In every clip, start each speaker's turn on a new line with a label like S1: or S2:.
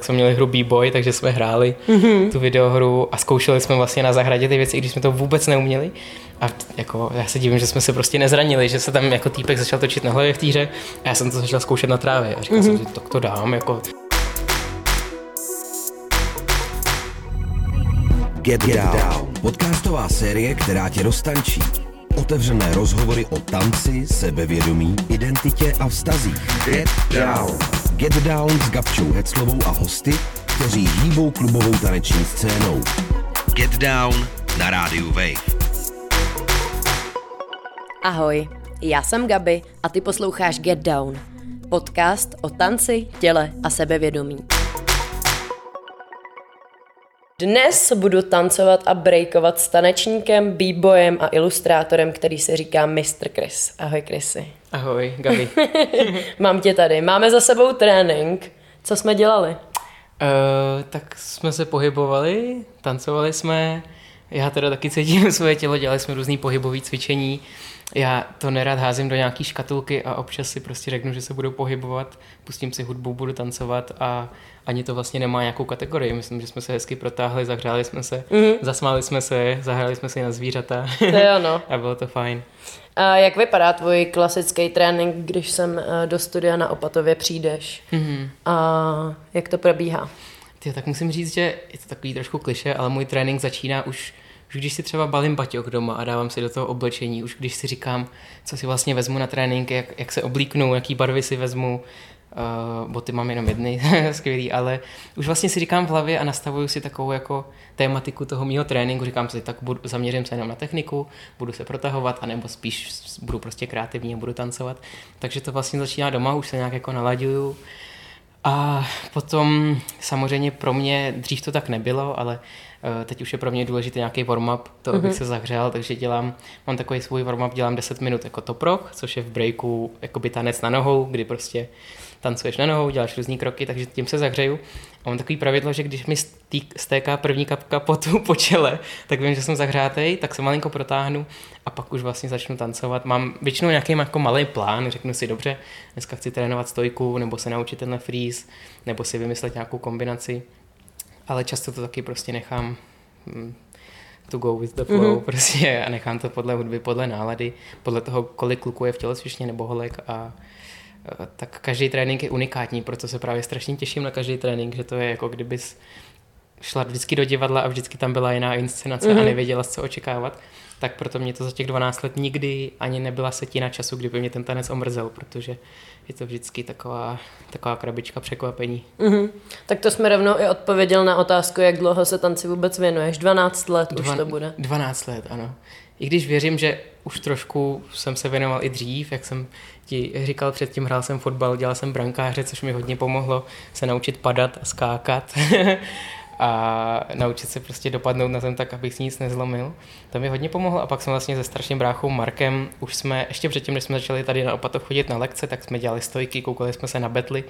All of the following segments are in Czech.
S1: jsme měli hru B-Boy, takže jsme hráli mm-hmm. tu videohru a zkoušeli jsme vlastně na zahradě ty věci, i když jsme to vůbec neuměli. A jako, já se divím, že jsme se prostě nezranili, že se tam jako týpek začal točit na hlavě v týře a já jsem to začal zkoušet na trávě a říkal mm-hmm. jsem, že to, to dám. Jako.
S2: Get, Get Down. Podcastová série, která tě roztančí. Otevřené rozhovory o tanci, sebevědomí, identitě a vztazích. Get Down. Get Down s Gabčou Heclovou a hosty, kteří hýbou klubovou taneční scénou. Get Down na rádiu Wave.
S3: Ahoj, já jsem Gabi a ty posloucháš Get Down. Podcast o tanci, těle a sebevědomí. Dnes budu tancovat a breakovat s tanečníkem, b-boyem a ilustrátorem, který se říká Mr. Chris. Ahoj Chrisy.
S1: Ahoj, Gabi.
S3: Mám tě tady. Máme za sebou trénink. Co jsme dělali? Uh,
S1: tak jsme se pohybovali, tancovali jsme. Já teda taky cítím svoje tělo, dělali jsme různý pohybové cvičení já to nerad házím do nějaký škatulky a občas si prostě řeknu, že se budu pohybovat, pustím si hudbu, budu tancovat a ani to vlastně nemá nějakou kategorii. Myslím, že jsme se hezky protáhli, zahřáli jsme se, mm-hmm. zasmáli jsme se, zahráli jsme si na zvířata.
S3: To je ono.
S1: a bylo to fajn.
S3: A jak vypadá tvůj klasický trénink, když sem eh, do studia na Opatově přijdeš? Mm-hmm. A jak to probíhá?
S1: Ty, tak musím říct, že je to takový trošku kliše, ale můj trénink začíná už už když si třeba balím baťok doma a dávám si do toho oblečení, už když si říkám, co si vlastně vezmu na trénink, jak, jak se oblíknu, jaký barvy si vezmu, uh, boty mám jenom jedny, skvělý, ale už vlastně si říkám v hlavě a nastavuju si takovou jako tématiku toho mého tréninku, říkám si, tak budu, zaměřím se jenom na techniku, budu se protahovat, anebo spíš budu prostě kreativní a budu tancovat. Takže to vlastně začíná doma, už se nějak jako nalaďuju. A potom samozřejmě pro mě, dřív to tak nebylo, ale Eh, teď už je pro mě důležitý nějaký warm-up, to mm-hmm. abych se zahřel, takže dělám, mám takový svůj warm-up, dělám 10 minut jako top rock, což je v breaku jakoby tanec na nohou, kdy prostě tancuješ na nohou, děláš různý kroky, takže tím se zahřeju. A mám takový pravidlo, že když mi stéká první kapka potu po čele, tak vím, že jsem zahřátej, tak se malinko protáhnu a pak už vlastně začnu tancovat. Mám většinou nějaký jako malý plán, řeknu si dobře, dneska chci trénovat stojku, nebo se naučit tenhle freeze, nebo si vymyslet nějakou kombinaci ale často to taky prostě nechám hm, to go with the flow mm-hmm. prostě a nechám to podle hudby, podle nálady, podle toho, kolik kluků je v tělocvičně nebo holek a tak každý trénink je unikátní, proto se právě strašně těším na každý trénink, že to je jako kdybys šla vždycky do divadla a vždycky tam byla jiná inscenace mm-hmm. a mhm. nevěděla, co očekávat tak proto mě to za těch 12 let nikdy ani nebyla setina času, kdyby mě ten tanec omrzel, protože je to vždycky taková, taková krabička překvapení. Mm-hmm.
S3: Tak to jsme rovnou i odpověděl na otázku, jak dlouho se tanci vůbec věnuješ. 12 let Dva, už to bude.
S1: 12 let, ano. I když věřím, že už trošku jsem se věnoval i dřív, jak jsem ti říkal předtím, hrál jsem fotbal, dělal jsem brankáře, což mi hodně pomohlo se naučit padat a skákat. a naučit se prostě dopadnout na zem tak, abych si nic nezlomil. To mi hodně pomohlo a pak jsme vlastně se starším bráchou Markem, už jsme, ještě předtím, než jsme začali tady na Opatov chodit na lekce, tak jsme dělali stojky, koukali jsme se na betly,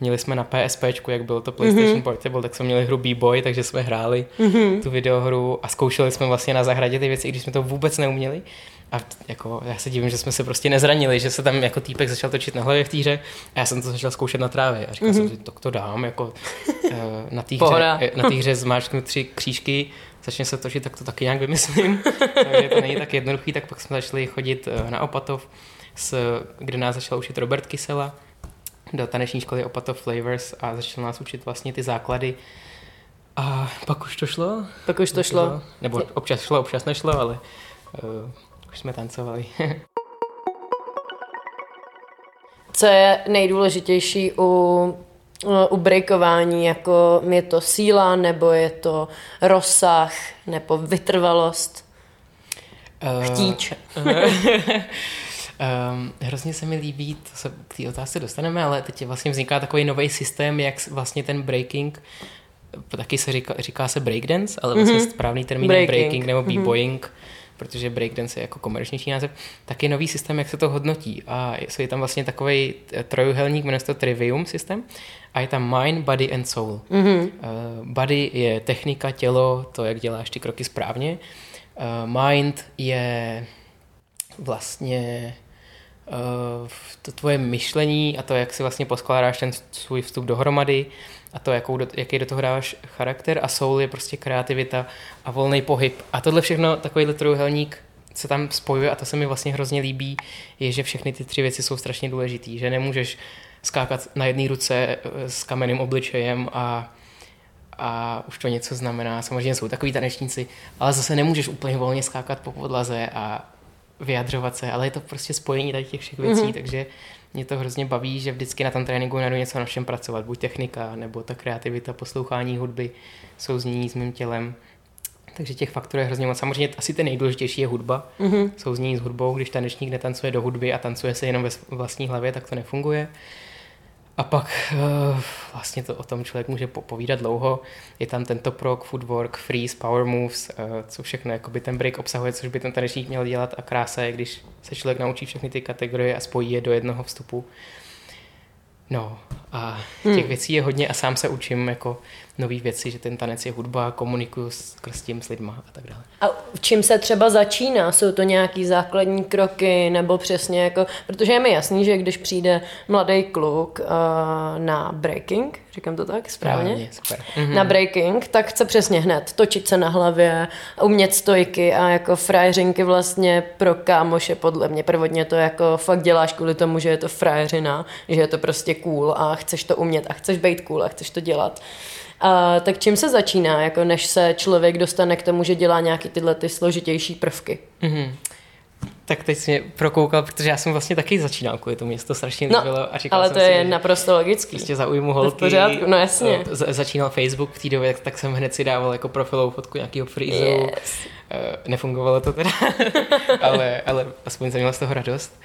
S1: měli jsme na PSP, jak bylo to PlayStation mm-hmm. Portable, tak jsme měli hru B-Boy, takže jsme hráli mm-hmm. tu videohru a zkoušeli jsme vlastně na zahradě ty věci, i když jsme to vůbec neuměli. A jako, já se divím, že jsme se prostě nezranili, že se tam jako týpek začal točit na hlavě v týře a já jsem to začal zkoušet na trávě. A říkal mm-hmm. jsem mhm. si, to, to dám, jako eh, na té hře, eh, na hře zmáčknu tři křížky, začne se točit, tak to taky nějak vymyslím. Takže to není tak jednoduchý, tak pak jsme začali chodit eh, na Opatov, s, kde nás začal učit Robert Kysela do taneční školy Opatov Flavors a začal nás učit vlastně ty základy. A pak už to šlo.
S3: Pak už to šlo.
S1: Nebo občas šlo, občas nešlo, ale uh, už jsme tancovali.
S3: Co je nejdůležitější u, u breakování, jako je to síla, nebo je to rozsah, nebo vytrvalost? Uh, Chtíč.
S1: Um, hrozně se mi líbí, to se k té otázce dostaneme, ale teď vlastně vzniká takový nový systém, jak vlastně ten breaking, taky se říká, říká se breakdance, ale vlastně mm-hmm. správný termín breaking. je breaking nebo mhm. b-boying, mm-hmm protože breakdance je jako komerčnější název, tak je nový systém, jak se to hodnotí. A je tam vlastně takový eh, trojuhelník, jmenuje se to Trivium systém, a je tam mind, body and soul. Mm-hmm. Body je technika, tělo, to, jak děláš ty kroky správně. Uh, mind je vlastně to tvoje myšlení a to, jak si vlastně poskládáš ten svůj vstup dohromady. A to, jakou do, jaký do toho dáváš charakter a soul je prostě kreativita a volný pohyb. A tohle všechno, takovýhle trojuhelník se tam spojuje a to se mi vlastně hrozně líbí, je, že všechny ty tři věci jsou strašně důležitý, že nemůžeš skákat na jedné ruce eh, s kamenným obličejem a, a už to něco znamená. Samozřejmě jsou takový tanečníci, ale zase nemůžeš úplně volně skákat po podlaze a vyjadřovat se, ale je to prostě spojení tady těch všech věcí, mm-hmm. takže mě to hrozně baví, že vždycky na tom tréninku najdu něco na všem pracovat, buď technika, nebo ta kreativita, poslouchání hudby, souznění s mým tělem. Takže těch faktorů je hrozně moc. Samozřejmě asi ten nejdůležitější je hudba, mm-hmm. souznění s hudbou. Když tanečník netancuje do hudby a tancuje se jenom ve vlastní hlavě, tak to nefunguje. A pak uh, vlastně to o tom člověk může povídat dlouho. Je tam tento prog, footwork, freeze, power moves, uh, co všechno jakoby ten break obsahuje, což by ten tanečník měl dělat a krása je, když se člověk naučí všechny ty kategorie a spojí je do jednoho vstupu. No a těch hmm. věcí je hodně a sám se učím jako nové věci, že ten tanec je hudba, komunikuju s, s tím s lidma a tak dále.
S3: A v čím se třeba začíná? Jsou to nějaký základní kroky nebo přesně jako, protože je mi jasný, že když přijde mladý kluk uh, na breaking, říkám to tak správně? Správně, super. Mhm. Na breaking, tak chce přesně hned točit se na hlavě, umět stojky a jako frajeřinky vlastně pro kámoše podle mě. Prvotně to jako fakt děláš kvůli tomu, že je to frajeřina, že je to prostě cool a chceš to umět a chceš být cool a chceš to dělat. A, tak čím se začíná, jako než se člověk dostane k tomu, že dělá nějaké tyhle ty složitější prvky? Mm-hmm.
S1: Tak teď jsi mě prokoukal, protože já jsem vlastně taky začínal kvůli tomu, mě to strašně
S3: no, a říkal ale to je si, naprosto logický.
S1: Prostě zaujmu holky.
S3: v pořádku, no jasně.
S1: Z- začínal Facebook v té době, tak jsem hned si dával jako profilovou fotku nějakého freezu. Yes. Uh, nefungovalo to teda, ale, ale aspoň jsem měl z toho radost.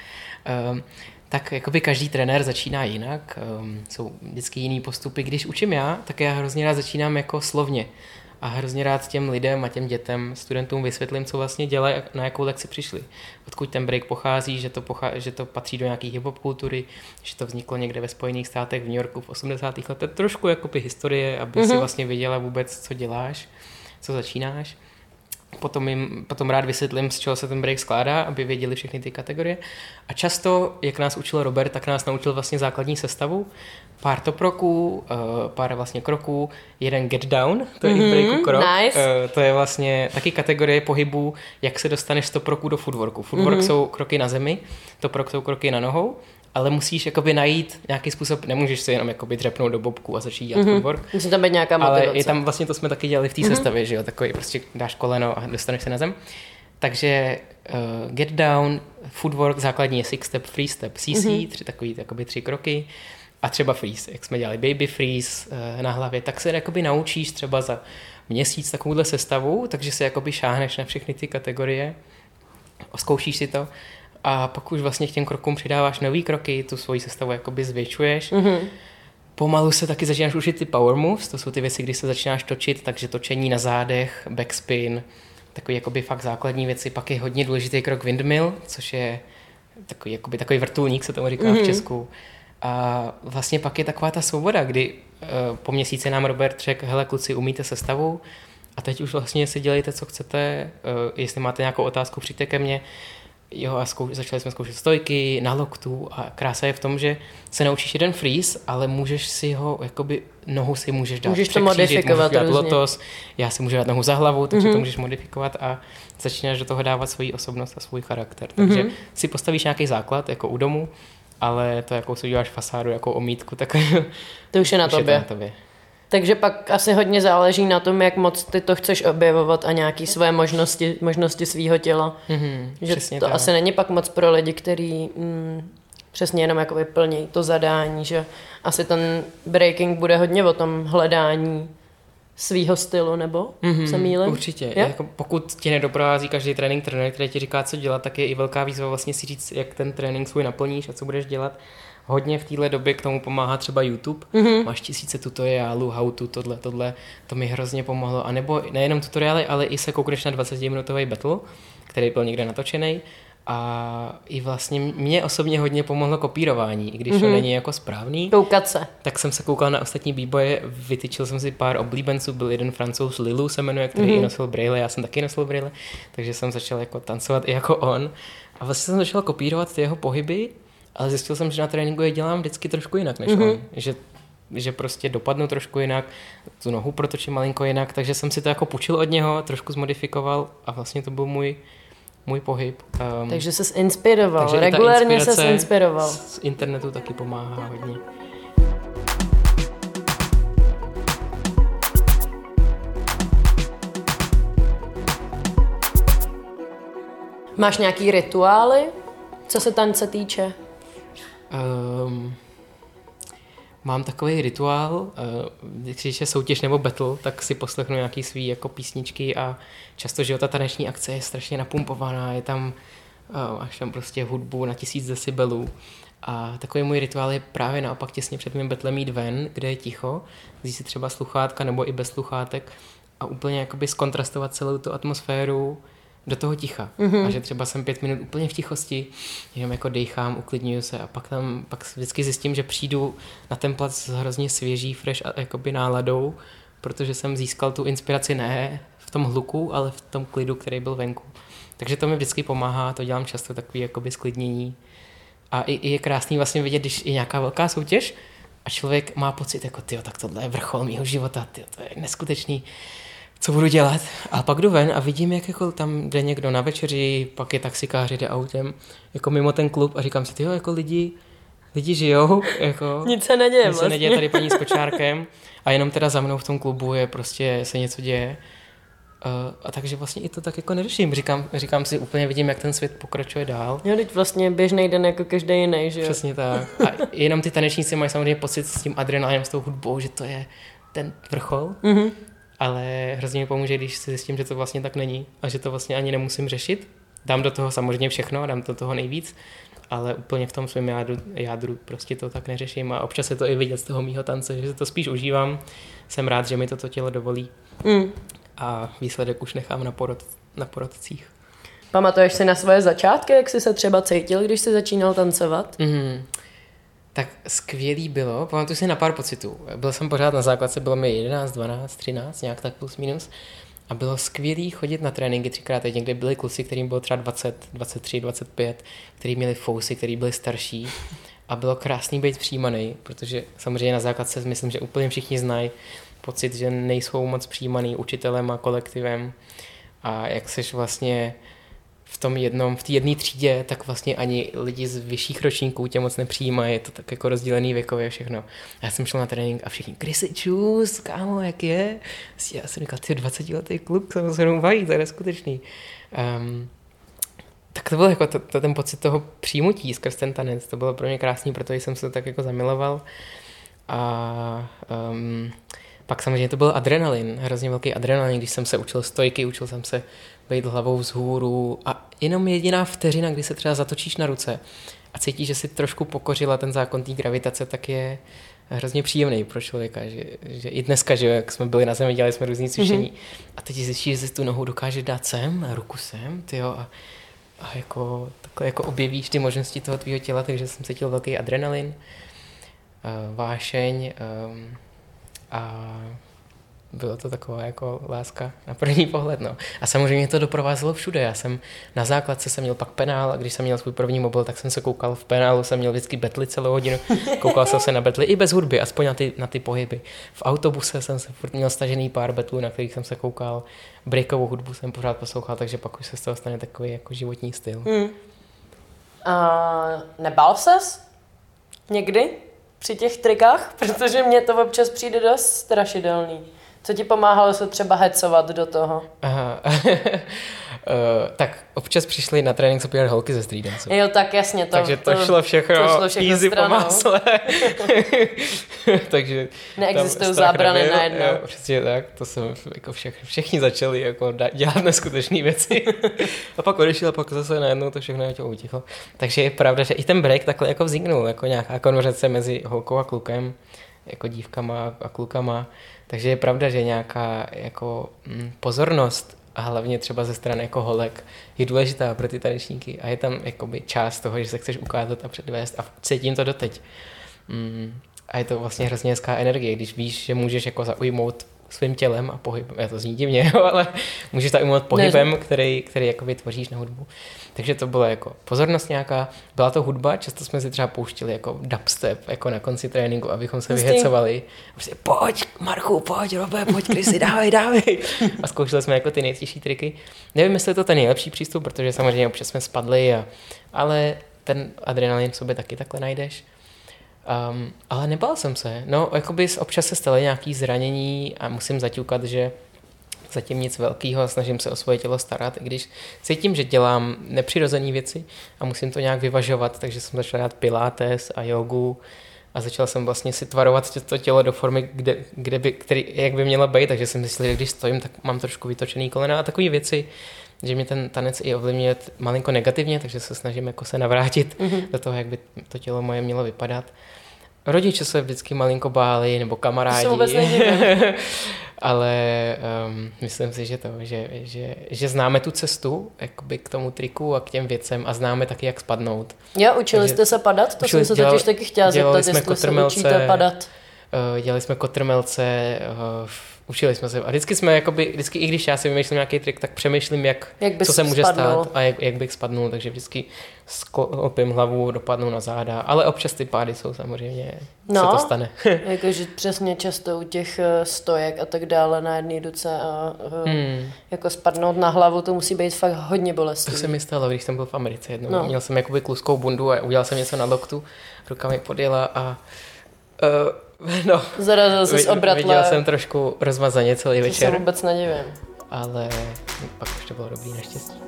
S1: Um, tak jakoby každý trenér začíná jinak, um, jsou vždycky jiný postupy. Když učím já, tak já hrozně rád začínám jako slovně a hrozně rád těm lidem a těm dětem, studentům vysvětlím, co vlastně dělají a na jakou lekci přišli. Odkud ten break pochází, že to, pochází, že to patří do nějaké hip kultury, že to vzniklo někde ve Spojených státech, v New Yorku v 80. letech. Trošku jakoby historie, aby mm-hmm. si mhm. vlastně věděla vůbec, co děláš, co začínáš potom, jim, potom rád vysvětlím, z čeho se ten break skládá, aby věděli všechny ty kategorie. A často, jak nás učil Robert, tak nás naučil vlastně základní sestavu, pár toproků, uh, pár vlastně kroků, jeden get down, to je mm-hmm, breaku krok,
S3: nice.
S1: uh, to je vlastně taky kategorie pohybu, jak se dostaneš z toproku do footworku. Footwork mm-hmm. jsou kroky na zemi, toprok jsou kroky na nohou ale musíš jakoby najít nějaký způsob, nemůžeš se jenom jakoby dřepnout do bobku a začít dělat mm-hmm. footwork.
S3: Musí tam být nějaká motivace.
S1: Ale je tam vlastně, to jsme taky dělali v té mm-hmm. sestavě, že jo, takový prostě dáš koleno a dostaneš se na zem. Takže uh, get down, footwork, základní je six step, free step, CC, mm-hmm. tři takový, jakoby tři kroky a třeba freeze, jak jsme dělali baby freeze uh, na hlavě, tak se jakoby naučíš třeba za měsíc takovouhle sestavu, takže se jakoby šáhneš na všechny ty kategorie, zkoušíš si to a pak už vlastně k těm krokům přidáváš nový kroky, tu svoji sestavu jakoby zvětšuješ. Mm-hmm. Pomalu se taky začínáš učit ty power moves, to jsou ty věci, kdy se začínáš točit, takže točení na zádech, backspin, takový jakoby fakt základní věci. Pak je hodně důležitý krok windmill, což je takový, jakoby, takový vrtulník, se tomu říká mm-hmm. v mhm. Česku. A vlastně pak je taková ta svoboda, kdy uh, po měsíci nám Robert řekl, hele kluci, umíte sestavu a teď už vlastně si dělejte, co chcete, uh, jestli máte nějakou otázku, přijďte ke mně jo, a zkou, začali jsme zkoušet stojky na loktu a krása je v tom, že se naučíš jeden freeze, ale můžeš si ho, jakoby nohu si můžeš dát
S3: Můžeš to modifikovat můžeš
S1: dát lotos, já si můžu dát nohu za hlavu, takže mm-hmm. to můžeš modifikovat a začínáš do toho dávat svoji osobnost a svůj charakter. Takže mm-hmm. si postavíš nějaký základ, jako u domu, ale to, jakou si uděláš fasádu, jako omítku, tak
S3: to už je na, tobě. Je to na tobě. Takže pak asi hodně záleží na tom, jak moc ty to chceš objevovat a nějaký své možnosti, možnosti svého těla. Mm-hmm, že to tak. asi není pak moc pro lidi, kteří mm, přesně jenom jakoby plní to zadání, že asi ten breaking bude hodně o tom hledání svýho stylu, nebo mm-hmm, se mýlím?
S1: Určitě. Jako pokud ti nedoprovází každý trénink trenér, který ti říká, co dělat, tak je i velká výzva vlastně si říct, jak ten trénink svůj naplníš a co budeš dělat. Hodně v téhle době k tomu pomáhá třeba YouTube. Mm-hmm. Máš tisíce tutoriálů, how to, tohle, tohle. To mi hrozně pomohlo. A nebo nejenom tutoriály, ale i se koukneš na 20-minutový battle, který byl někde natočený. A i vlastně mě osobně hodně pomohlo kopírování, i když mm-hmm. to mhm. není jako správný.
S3: Koukat se.
S1: Tak jsem se koukal na ostatní b vytyčil jsem si pár oblíbenců, byl jeden francouz Lilu se jmenuje, který mm-hmm. nosil braille, já jsem taky nosil braille, takže jsem začal jako tancovat i jako on. A vlastně jsem začal kopírovat ty jeho pohyby ale zjistil jsem, že na tréninku je dělám vždycky trošku jinak než mm-hmm. on. Že že prostě dopadnu trošku jinak, tu nohu protočím malinko jinak, takže jsem si to jako půjčil od něho, trošku zmodifikoval a vlastně to byl můj, můj pohyb.
S3: Um, takže se inspiroval, takže regulérně se inspiroval.
S1: Z internetu taky pomáhá hodně.
S3: Máš nějaký rituály, co se tance týče? Um,
S1: mám takový rituál, uh, když je soutěž nebo battle, tak si poslechnu nějaký svý jako písničky a často, že ta taneční akce je strašně napumpovaná, je tam uh, až tam prostě hudbu na tisíc decibelů. A takový můj rituál je právě naopak těsně před mým betlem jít ven, kde je ticho, vzít si třeba sluchátka nebo i bez sluchátek a úplně jakoby skontrastovat celou tu atmosféru, do toho ticha. Mm-hmm. A že třeba jsem pět minut úplně v tichosti, jenom jako dechám, uklidňuju se a pak tam pak vždycky zjistím, že přijdu na ten plac s hrozně svěží, fresh a jakoby náladou, protože jsem získal tu inspiraci ne v tom hluku, ale v tom klidu, který byl venku. Takže to mi vždycky pomáhá, to dělám často takový jakoby sklidnění. A i, i je krásný vlastně vidět, když je nějaká velká soutěž a člověk má pocit, jako ty, tak tohle je vrchol mého života, tyjo, to je neskutečný co budu dělat. A pak jdu ven a vidím, jak jako tam jde někdo na večeři, pak je taxikář, jde autem, jako mimo ten klub a říkám si, ty jako lidi, lidi žijou, jako...
S3: Nic se neděje
S1: Nic se neděje vlastně. tady paní s kočárkem a jenom teda za mnou v tom klubu je prostě, se něco děje. Uh, a takže vlastně i to tak jako neřeším. Říkám, říkám si, úplně vidím, jak ten svět pokračuje dál.
S3: Jo, teď vlastně běžný den jako každý jiný, že jo?
S1: Přesně tak. A jenom ty tanečníci mají samozřejmě pocit s tím adrenalinem, s tou hudbou, že to je ten vrchol. Mm-hmm ale hrozně mi pomůže, když si zjistím, že to vlastně tak není a že to vlastně ani nemusím řešit. Dám do toho samozřejmě všechno, dám do toho nejvíc, ale úplně v tom svém jádru, jádru prostě to tak neřeším a občas je to i vidět z toho mýho tance, že to spíš užívám. Jsem rád, že mi toto tělo dovolí mm. a výsledek už nechám na, porod, na porodcích.
S3: Pamatuješ si na svoje začátky, jak jsi se třeba cítil, když jsi začínal tancovat? Mm
S1: tak skvělý bylo, pamatuju si na pár pocitů. Byl jsem pořád na základce, bylo mi 11, 12, 13, nějak tak plus minus. A bylo skvělý chodit na tréninky třikrát týdně, kde byli kluci, kterým bylo třeba 20, 23, 25, kteří měli fousy, kteří byli starší. A bylo krásný být přijímaný, protože samozřejmě na základce myslím, že úplně všichni znají pocit, že nejsou moc přijímaný učitelem a kolektivem. A jak seš vlastně v tom jednom, v té jedné třídě, tak vlastně ani lidi z vyšších ročníků tě moc nepřijímají, je to tak jako rozdělený věkově všechno. Já jsem šel na trénink a všichni, Chrissy čus, kámo, jak je? Já jsem říkal, ty 20 letý kluk, jsem se baví, to je neskutečný. Um, tak to byl jako to, to, ten pocit toho přijmutí skrz ten tanec, to bylo pro mě krásný, protože jsem se to tak jako zamiloval. A um, pak samozřejmě to byl adrenalin, hrozně velký adrenalin, když jsem se učil stojky, učil jsem se být hlavou vzhůru a jenom jediná vteřina, kdy se třeba zatočíš na ruce a cítíš, že si trošku pokořila ten zákon té gravitace, tak je hrozně příjemný pro člověka, že, že i dneska, že jak jsme byli na zemi, dělali jsme různý cvičení mm-hmm. a teď zjistíš, že si tu nohu dokáže dát sem, a ruku sem, tyjo, a, a jako, takhle jako objevíš ty možnosti toho tvýho těla, takže jsem cítil velký adrenalin, uh, vášeň um, a bylo to taková jako láska na první pohled. No. A samozřejmě to doprovázelo všude. Já jsem na základce jsem měl pak penál a když jsem měl svůj první mobil, tak jsem se koukal v penálu, jsem měl vždycky betly celou hodinu. Koukal jsem se na betly i bez hudby, aspoň na ty, na ty pohyby. V autobuse jsem se furt měl stažený pár betlů, na kterých jsem se koukal. Breakovou hudbu jsem pořád poslouchal, takže pak už se z toho stane takový jako životní styl. Hmm.
S3: Uh, nebál ses? Někdy? Při těch trikách? Protože mně to občas přijde dost strašidelný. Co ti pomáhalo se třeba hecovat do toho? Aha.
S1: Uh, tak občas přišli na trénink se podívat holky ze street dance.
S3: Jo, tak jasně. To,
S1: Takže to, to šlo všechno, to šlo všechno easy stranou. po másle. Takže
S3: Neexistují zábrany na jedno. Jo,
S1: přesně tak, to jsem jako všech, všichni začali jako dělat neskutečné věci. a pak odešel a pak zase najednou to všechno tě utichlo. Takže je pravda, že i ten break takhle jako vzniknul, jako nějaká konverzace mezi holkou a klukem, jako dívkama a klukama. Takže je pravda, že nějaká jako mm, pozornost a hlavně třeba ze strany jako holek je důležitá pro ty tanečníky a je tam jakoby část toho, že se chceš ukázat a předvést a cítím to doteď. Mm, a je to vlastně hrozně hezká energie, když víš, že můžeš jako zaujmout svým tělem a pohybem. Já to zní divně, jo, ale můžeš to imunovat pohybem, který, který jako vytvoříš na hudbu. Takže to bylo jako pozornost nějaká. Byla to hudba, často jsme si třeba pouštili jako dubstep jako na konci tréninku, abychom se vyhecovali. A prostě, pojď, Marku, pojď, Robe, pojď, Krysy, dávej, dávej. A zkoušeli jsme jako ty nejtěžší triky. Nevím, jestli je to ten nejlepší přístup, protože samozřejmě občas jsme spadli, a, ale ten adrenalin v sobě taky takhle najdeš. Um, ale nebál jsem se. No, jakoby občas se staly nějaký zranění a musím zaťukat, že zatím nic velkého a snažím se o svoje tělo starat, i když cítím, že dělám nepřirozené věci a musím to nějak vyvažovat, takže jsem začal dělat pilates a jogu a začal jsem vlastně si tvarovat to tělo do formy, kde, kde by, který, jak by mělo být, takže jsem myslel, že když stojím, tak mám trošku vytočený kolena a takové věci, že mě ten tanec i ovlivňuje malinko negativně, takže se snažím jako se navrátit mm-hmm. do toho, jak by to tělo moje mělo vypadat. Rodiče se vždycky malinko báli, nebo kamarádi. To Ale um, myslím si, že to, že, že, že známe tu cestu jakoby k tomu triku a k těm věcem a známe taky, jak spadnout.
S3: Jo, učili Takže, jste se padat? To učili, jsem se dělal, totiž taky chtěla zeptat, jestli se učíte padat.
S1: Uh, dělali jsme kotrmelce, uh, učili jsme se. A vždycky jsme, jakoby, vždycky, i když já si vymýšlím nějaký trik, tak přemýšlím, jak, jak co se může spadnul. stát a jak, jak bych spadnul. Takže vždycky sklopím hlavu, dopadnu na záda. Ale občas ty pády jsou samozřejmě, no, se to stane.
S3: jakože přesně často u těch eh, stojek a tak dále na jedné ruce a eh, hmm. jako spadnout na hlavu, to musí být fakt hodně bolestivé.
S1: To se mi stalo, když jsem byl v Americe jednou. No. Měl jsem jakoby kluskou bundu a udělal jsem něco na loktu, ruka mi podjela a uh, No.
S3: Zarazil jsi z obratle.
S1: Viděl jsem trošku rozmazaně celý to večer.
S3: To se vůbec nedivím.
S1: Ale pak už to bylo dobrý naštěstí.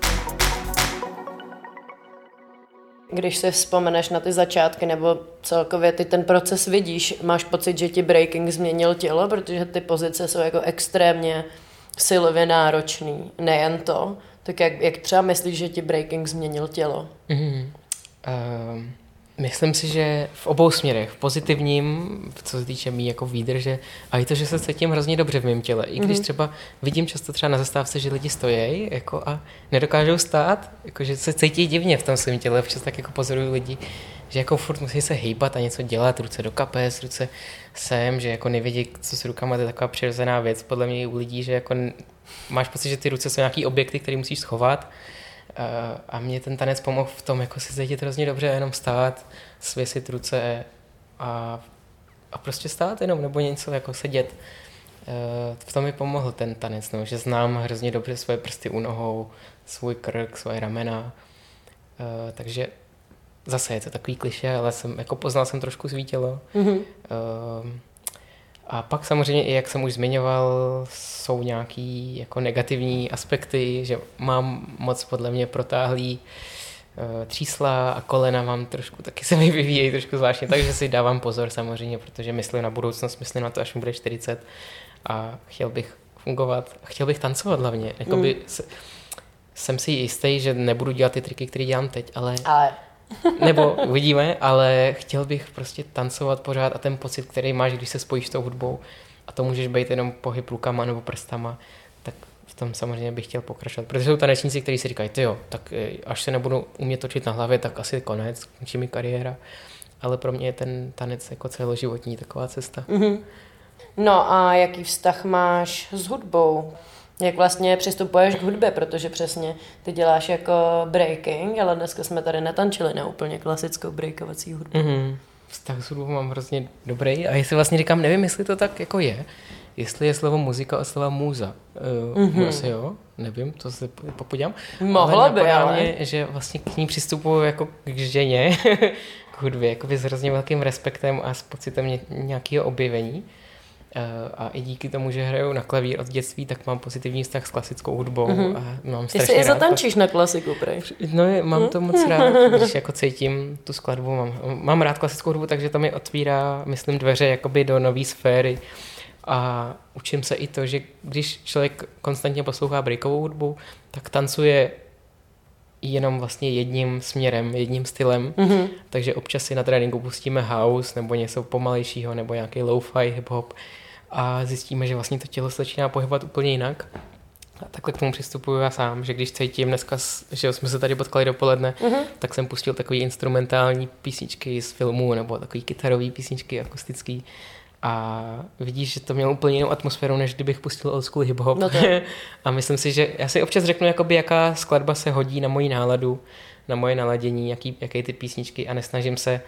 S3: Když si vzpomeneš na ty začátky nebo celkově ty ten proces vidíš, máš pocit, že ti breaking změnil tělo, protože ty pozice jsou jako extrémně silově náročný. Nejen to, tak jak, jak třeba myslíš, že ti breaking změnil tělo? Mm-hmm.
S1: Um Myslím si, že v obou směrech, v pozitivním, co se týče mý jako výdrže, a i to, že se cítím hrozně dobře v mém těle. I když mm-hmm. třeba vidím často třeba na zastávce, že lidi stojí jako a nedokážou stát, jako že se cítí divně v tom svém těle. Včas tak jako pozoruju lidi, že jako furt musí se hýbat a něco dělat, ruce do kapes, ruce sem, že jako nevědí, co s rukama, to je taková přirozená věc podle mě u lidí, že jako máš pocit, že ty ruce jsou nějaký objekty, které musíš schovat A mě ten tanec pomohl v tom, jako si cítit hrozně dobře, jenom stát, svěsit ruce a, a prostě stát jenom, nebo něco jako sedět. Eh, v tom mi pomohl ten tanec, no, že znám hrozně dobře svoje prsty u nohou, svůj krk, svoje ramena. Eh, takže zase je to takový kliše, ale jsem, jako poznal jsem trošku svý tělo. Mm-hmm. A pak samozřejmě, i jak jsem už zmiňoval, jsou nějaký jako negativní aspekty, že mám moc podle mě protáhlý uh, třísla a kolena mám trošku, taky se mi vyvíjejí trošku zvláštně, takže si dávám pozor samozřejmě, protože myslím na budoucnost, myslím na to, až mi bude 40 a chtěl bych fungovat, chtěl bych tancovat hlavně. Jakoby mm. se, jsem si jistý, že nebudu dělat ty triky, které dělám teď, ale,
S3: ale
S1: nebo uvidíme, ale chtěl bych prostě tancovat pořád a ten pocit, který máš, když se spojíš s tou hudbou a to můžeš být jenom pohyb rukama nebo prstama, tak v tom samozřejmě bych chtěl pokračovat. Protože jsou tanečníci, kteří si říkají, jo, tak eh, až se nebudu umět točit na hlavě, tak asi konec, končí mi kariéra. Ale pro mě je ten tanec jako celoživotní taková cesta. Mm-hmm.
S3: No a jaký vztah máš s hudbou? Jak vlastně přistupuješ k hudbě, protože přesně ty děláš jako breaking, ale dneska jsme tady netančili na úplně klasickou breakovací hudbu. Mm-hmm.
S1: Vztah s hudbou mám hrozně dobrý a jestli vlastně říkám, nevím, jestli to tak jako je, jestli je slovo muzika a slova můza. Uh, mm-hmm. Asi jo, nevím, to se popudím.
S3: Mohlo by, ale...
S1: Mě, že vlastně k ní přistupuju jako k ženě, k hudbě, jako s hrozně velkým respektem a s pocitem nějakého objevení. Eh, a i díky tomu, že hraju na klavír od dětství, tak mám pozitivní vztah s klasickou hudbou. Mm-hmm. A mám
S3: Ty si i zatančíš na klasiku, prej.
S1: No, mám mm-hmm. to moc rád, když jako cítím tu skladbu. Mám, mám rád klasickou hudbu, takže to mi otvírá, myslím, dveře jakoby do nové sféry. A učím se i to, že když člověk konstantně poslouchá breakovou hudbu, tak tancuje jenom vlastně jedním směrem, jedním stylem. Mm-hmm. Takže občas si na tréninku pustíme house nebo něco pomalejšího nebo nějaký lo-fi hip-hop a zjistíme, že vlastně to tělo se začíná pohybovat úplně jinak. A takhle k tomu přistupuju já sám, že když cítím dneska, že jsme se tady potkali dopoledne, mm-hmm. tak jsem pustil takový instrumentální písničky z filmů nebo takový kytarový písničky akustický a vidíš, že to mělo úplně jinou atmosféru, než kdybych pustil old school hip-hop.
S3: No
S1: a myslím si, že já si občas řeknu, jakoby, jaká skladba se hodí na moji náladu, na moje naladění, jaký, jaké ty písničky a nesnažím se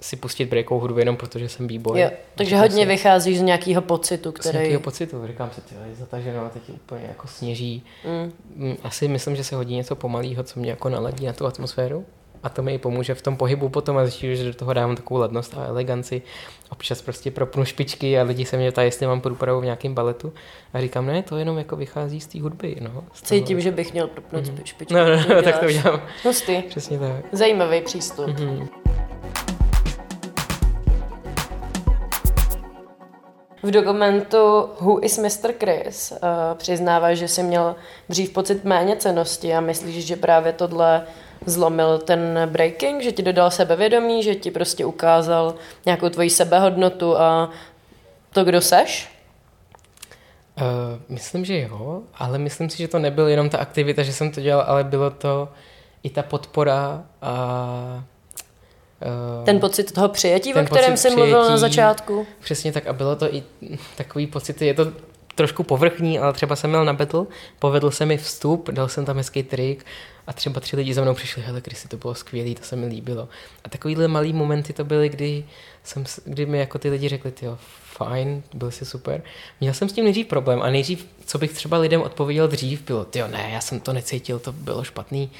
S1: si pustit breakovou hudbu jenom protože jsem b-boy.
S3: Jo, takže hodně si... vycházíš z nějakého pocitu, který... Z
S1: nějakého pocitu, říkám si, tyhle, zataženo a teď úplně jako sněží. Mm. Asi myslím, že se hodí něco pomalého, co mě jako naladí na tu atmosféru a to mi i pomůže v tom pohybu potom a zjistím, že do toho dávám takovou ladnost a eleganci. Občas prostě propnu špičky a lidi se mě ptají, jestli mám průpravu v nějakém baletu a říkám, ne, to jenom jako vychází z té hudby. No, z
S3: Cítím, že bych měl propnout mm-hmm. špičky.
S1: No, no, no tak to udělám.
S3: Hustý.
S1: Přesně tak.
S3: Zajímavý přístup. Mm-hmm. V dokumentu Who is Mr. Chris uh, přiznává, že si měl dřív pocit méně cenosti a myslíš, že právě tohle zlomil ten breaking, že ti dodal sebevědomí, že ti prostě ukázal nějakou tvoji sebehodnotu a to, kdo seš?
S1: Uh, myslím, že jo, ale myslím si, že to nebyl jenom ta aktivita, že jsem to dělal, ale bylo to i ta podpora a
S3: ten pocit toho přijetí, o kterém jsi mluvil na začátku.
S1: Přesně tak a bylo to i takový pocit, je to trošku povrchní, ale třeba jsem měl na battle, povedl se mi vstup, dal jsem tam hezký trik a třeba tři lidi za mnou přišli, hele Krysy, to bylo skvělé, to se mi líbilo. A takovýhle malý momenty to byly, kdy, jsem, kdy mi jako ty lidi řekli, jo, fajn, byl jsi super. Měl jsem s tím nejdřív problém a nejdřív, co bych třeba lidem odpověděl dřív, bylo, jo, ne, já jsem to necítil, to bylo špatný,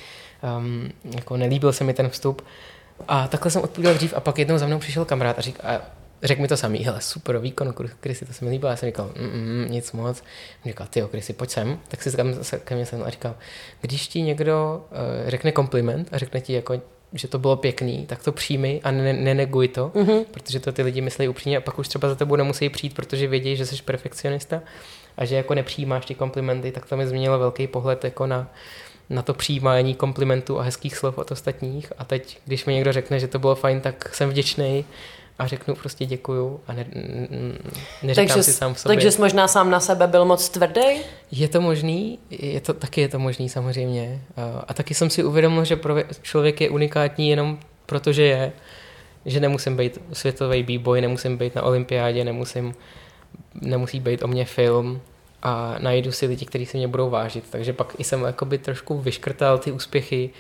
S1: um, jako nelíbil se mi ten vstup. A takhle jsem odpověděl dřív a pak jednou za mnou přišel kamarád a, řík, a řekl mi to samý, hele, super výkon, Krysy, to se mi líbilo. Já jsem říkal, mm, mm, nic moc. On říkal, ty Krysy, pojď sem. Tak si ke mně sem a říkal, když ti někdo uh, řekne kompliment a řekne ti jako že to bylo pěkný, tak to přijmi a ne- neneguj to, mm-hmm. protože to ty lidi myslí upřímně a pak už třeba za tebou nemusí přijít, protože vědí, že jsi perfekcionista a že jako nepřijímáš ty komplimenty, tak to mi změnilo velký pohled jako na, na to přijímání komplimentů a hezkých slov od ostatních a teď, když mi někdo řekne, že to bylo fajn, tak jsem vděčný a řeknu prostě děkuju a ne, neříkám takže, si sám v sobě.
S3: Takže jsi možná sám na sebe byl moc tvrdý?
S1: Je to možný, je to, taky je to možný samozřejmě. A taky jsem si uvědomil, že pro člověk je unikátní jenom protože je, že nemusím být světový b-boy, nemusím být na olympiádě, nemusím, nemusí být o mě film a najdu si lidi, kteří se mě budou vážit. Takže pak i jsem jakoby trošku vyškrtal ty úspěchy,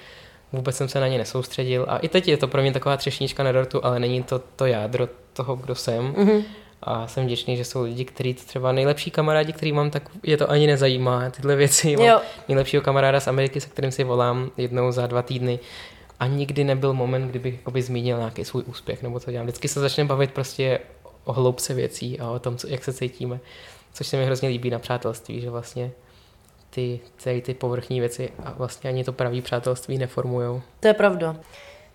S1: vůbec jsem se na ně nesoustředil a i teď je to pro mě taková třešnička na dortu, ale není to to jádro toho, kdo jsem. Mm-hmm. A jsem vděčný, že jsou lidi, kteří třeba nejlepší kamarádi, který mám, tak je to ani nezajímá, tyhle věci. Jo. Mám nejlepšího kamaráda z Ameriky, se kterým si volám jednou za dva týdny. A nikdy nebyl moment, kdybych jakoby zmínil nějaký svůj úspěch nebo co dělám. Vždycky se začne bavit prostě o hloubce věcí a o tom, co, jak se cítíme. Což se mi hrozně líbí na přátelství, že vlastně ty, ty, ty povrchní věci a vlastně ani to pravý přátelství neformujou.
S3: To je pravda.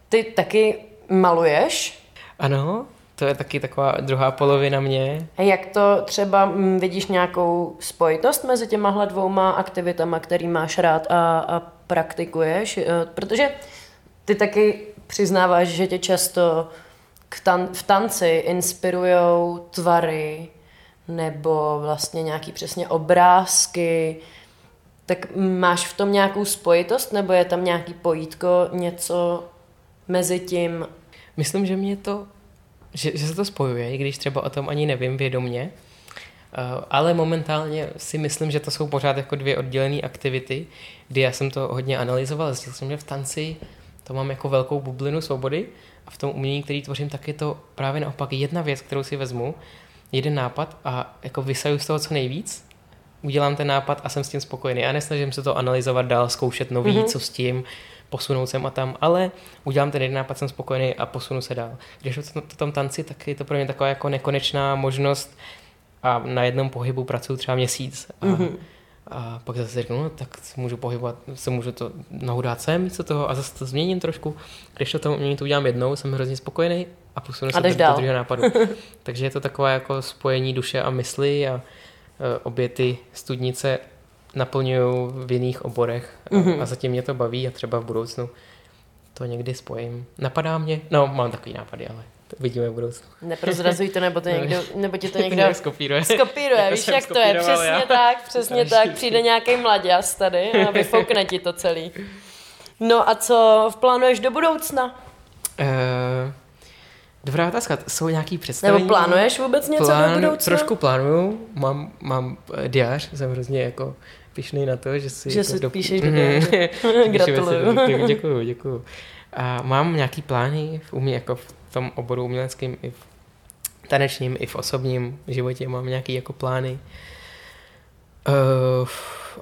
S3: Ty taky maluješ?
S1: Ano, to je taky taková druhá polovina mě.
S3: A jak to třeba mm, vidíš nějakou spojitost mezi těma dvouma aktivitama, který máš rád a, a praktikuješ? E, protože ty taky přiznáváš, že tě často k tan- v tanci inspirujou tvary nebo vlastně nějaký přesně obrázky, tak máš v tom nějakou spojitost, nebo je tam nějaký pojítko, něco mezi tím?
S1: Myslím, že mě to, že, že se to spojuje, i když třeba o tom ani nevím vědomně, uh, ale momentálně si myslím, že to jsou pořád jako dvě oddělené aktivity, kdy já jsem to hodně analyzoval, zjistil jsem, že v tanci to mám jako velkou bublinu svobody a v tom umění, který tvořím, tak je to právě naopak jedna věc, kterou si vezmu, jeden nápad a jako vysaju z toho co nejvíc udělám ten nápad a jsem s tím spokojený. A nesnažím se to analyzovat dál, zkoušet nový, mm-hmm. co s tím, posunout sem a tam, ale udělám ten jeden nápad, jsem spokojený a posunu se dál. Když to, to tom tanci, tak je to pro mě taková jako nekonečná možnost a na jednom pohybu pracuji třeba měsíc a, mm-hmm. A pak zase řeknu, no, tak se můžu pohybovat, se můžu to nohu dát sem, místo toho a zase to změním trošku. Když to tomu to udělám jednou, jsem hrozně spokojený a posunu se do druhého nápadu. Takže je to takové jako spojení duše a mysli a Eh, obě ty studnice naplňují v jiných oborech a, mm-hmm. a zatím mě to baví a třeba v budoucnu to někdy spojím. Napadá mě, no mám takový nápady, ale to vidíme v budoucnu.
S3: Neprozrazuj to, nebo, to někdo, nebo ti to někdo
S1: skopíruje.
S3: Skopíruje, víš, jak to je, přesně já. tak, přesně tak, přijde nějaký mladěz tady a vyfoukne ti to celý. No a co plánuješ do budoucna? Uh,
S1: Dobrá otázka, jsou nějaký představení?
S3: Nebo plánuješ vůbec něco Plán, do budoucna?
S1: Trošku plánuju, mám, mám eh, diář, jsem hrozně jako pišný na to, že si...
S3: Že
S1: jako
S3: si do... píšeš do diáře. Gratuluju.
S1: děkuju, děkuju. A mám nějaký plány v umě, jako v tom oboru uměleckým i v tanečním, i v osobním životě mám nějaký jako plány. Uh,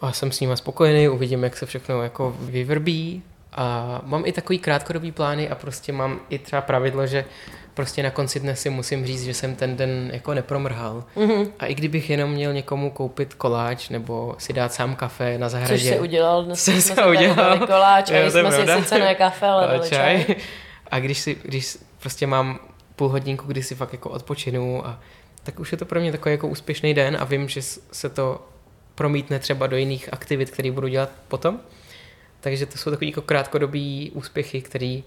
S1: a jsem s nimi spokojený, uvidím, jak se všechno jako vyvrbí. A mám i takový krátkodobý plány a prostě mám i třeba pravidlo, že prostě na konci dne si musím říct, že jsem ten den jako nepromrhal. Mm-hmm. A i kdybych jenom měl někomu koupit koláč nebo si dát sám kafe na zahradě.
S3: Což se udělal, dnes
S1: jsme se udělal.
S3: koláč a jsme si sice ne kafe, ale čaj. čaj.
S1: A když si, když prostě mám půl hodinku, kdy si fakt jako odpočinu a tak už je to pro mě takový jako úspěšný den a vím, že se to promítne třeba do jiných aktivit, které budu dělat potom. Takže to jsou takový jako krátkodobý úspěchy, který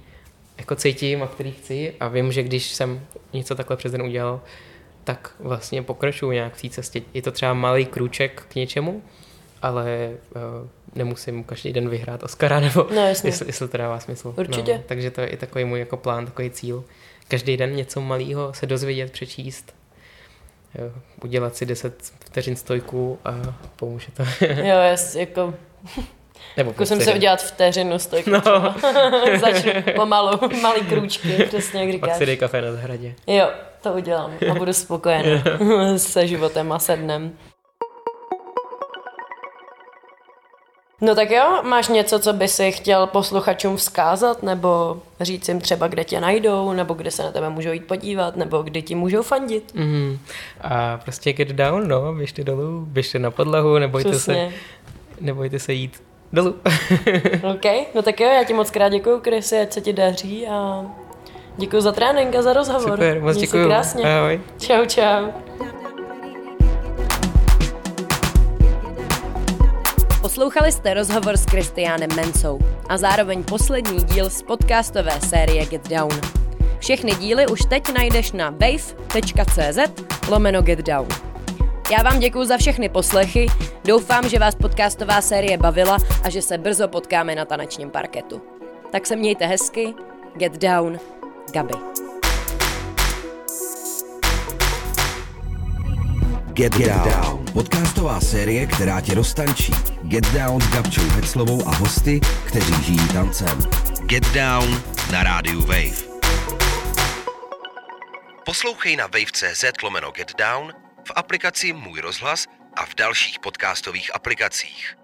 S1: jako cítím a který chci a vím, že když jsem něco takhle přes den udělal, tak vlastně pokračuju nějak v té cestě. Je to třeba malý krůček k něčemu, ale uh, nemusím každý den vyhrát Oscara, nebo
S3: no, jestli,
S1: jestli to dává smysl.
S3: Určitě.
S1: No, takže to je i takový můj jako plán, takový cíl. Každý den něco malého se dozvědět, přečíst, jo, udělat si 10 vteřin stojku a pomůže to.
S3: jo, jas, jako nebo Zkusím se udělat vteřinu stojku. No. Začnu pomalu, malý krůčky, přesně jak říkáš.
S1: Pak si dej kafe na zahradě.
S3: Jo, to udělám a budu spokojená se životem a se dnem. No tak jo, máš něco, co by si chtěl posluchačům vzkázat, nebo říct jim třeba, kde tě najdou, nebo kde se na tebe můžou jít podívat, nebo kde ti můžou fandit?
S1: Mm-hmm. A prostě get down, no, běžte dolů, běžte na podlahu, nebojte se, nebojte se jít dolů.
S3: OK, no tak jo, já ti moc krát děkuju, Krysy, ať se ti daří a děkuji za trénink a za rozhovor.
S1: Super, moc děkuji.
S3: krásně.
S1: Ahoj.
S3: Čau, čau. Poslouchali jste rozhovor s Kristiánem Mencou a zároveň poslední díl z podcastové série Get Down. Všechny díly už teď najdeš na wave.cz lomeno Get Down. Já vám děkuji za všechny poslechy, doufám, že vás podcastová série bavila a že se brzo potkáme na tanečním parketu. Tak se mějte hezky, get down, Gabi.
S2: Get, get Down. Podcastová série, která tě roztančí. Get Down s Gabčou Heclovou a hosty, kteří žijí tancem. Get Down na rádiu Wave. Poslouchej na wave.cz lomeno Get Down v aplikaci Můj rozhlas a v dalších podcastových aplikacích.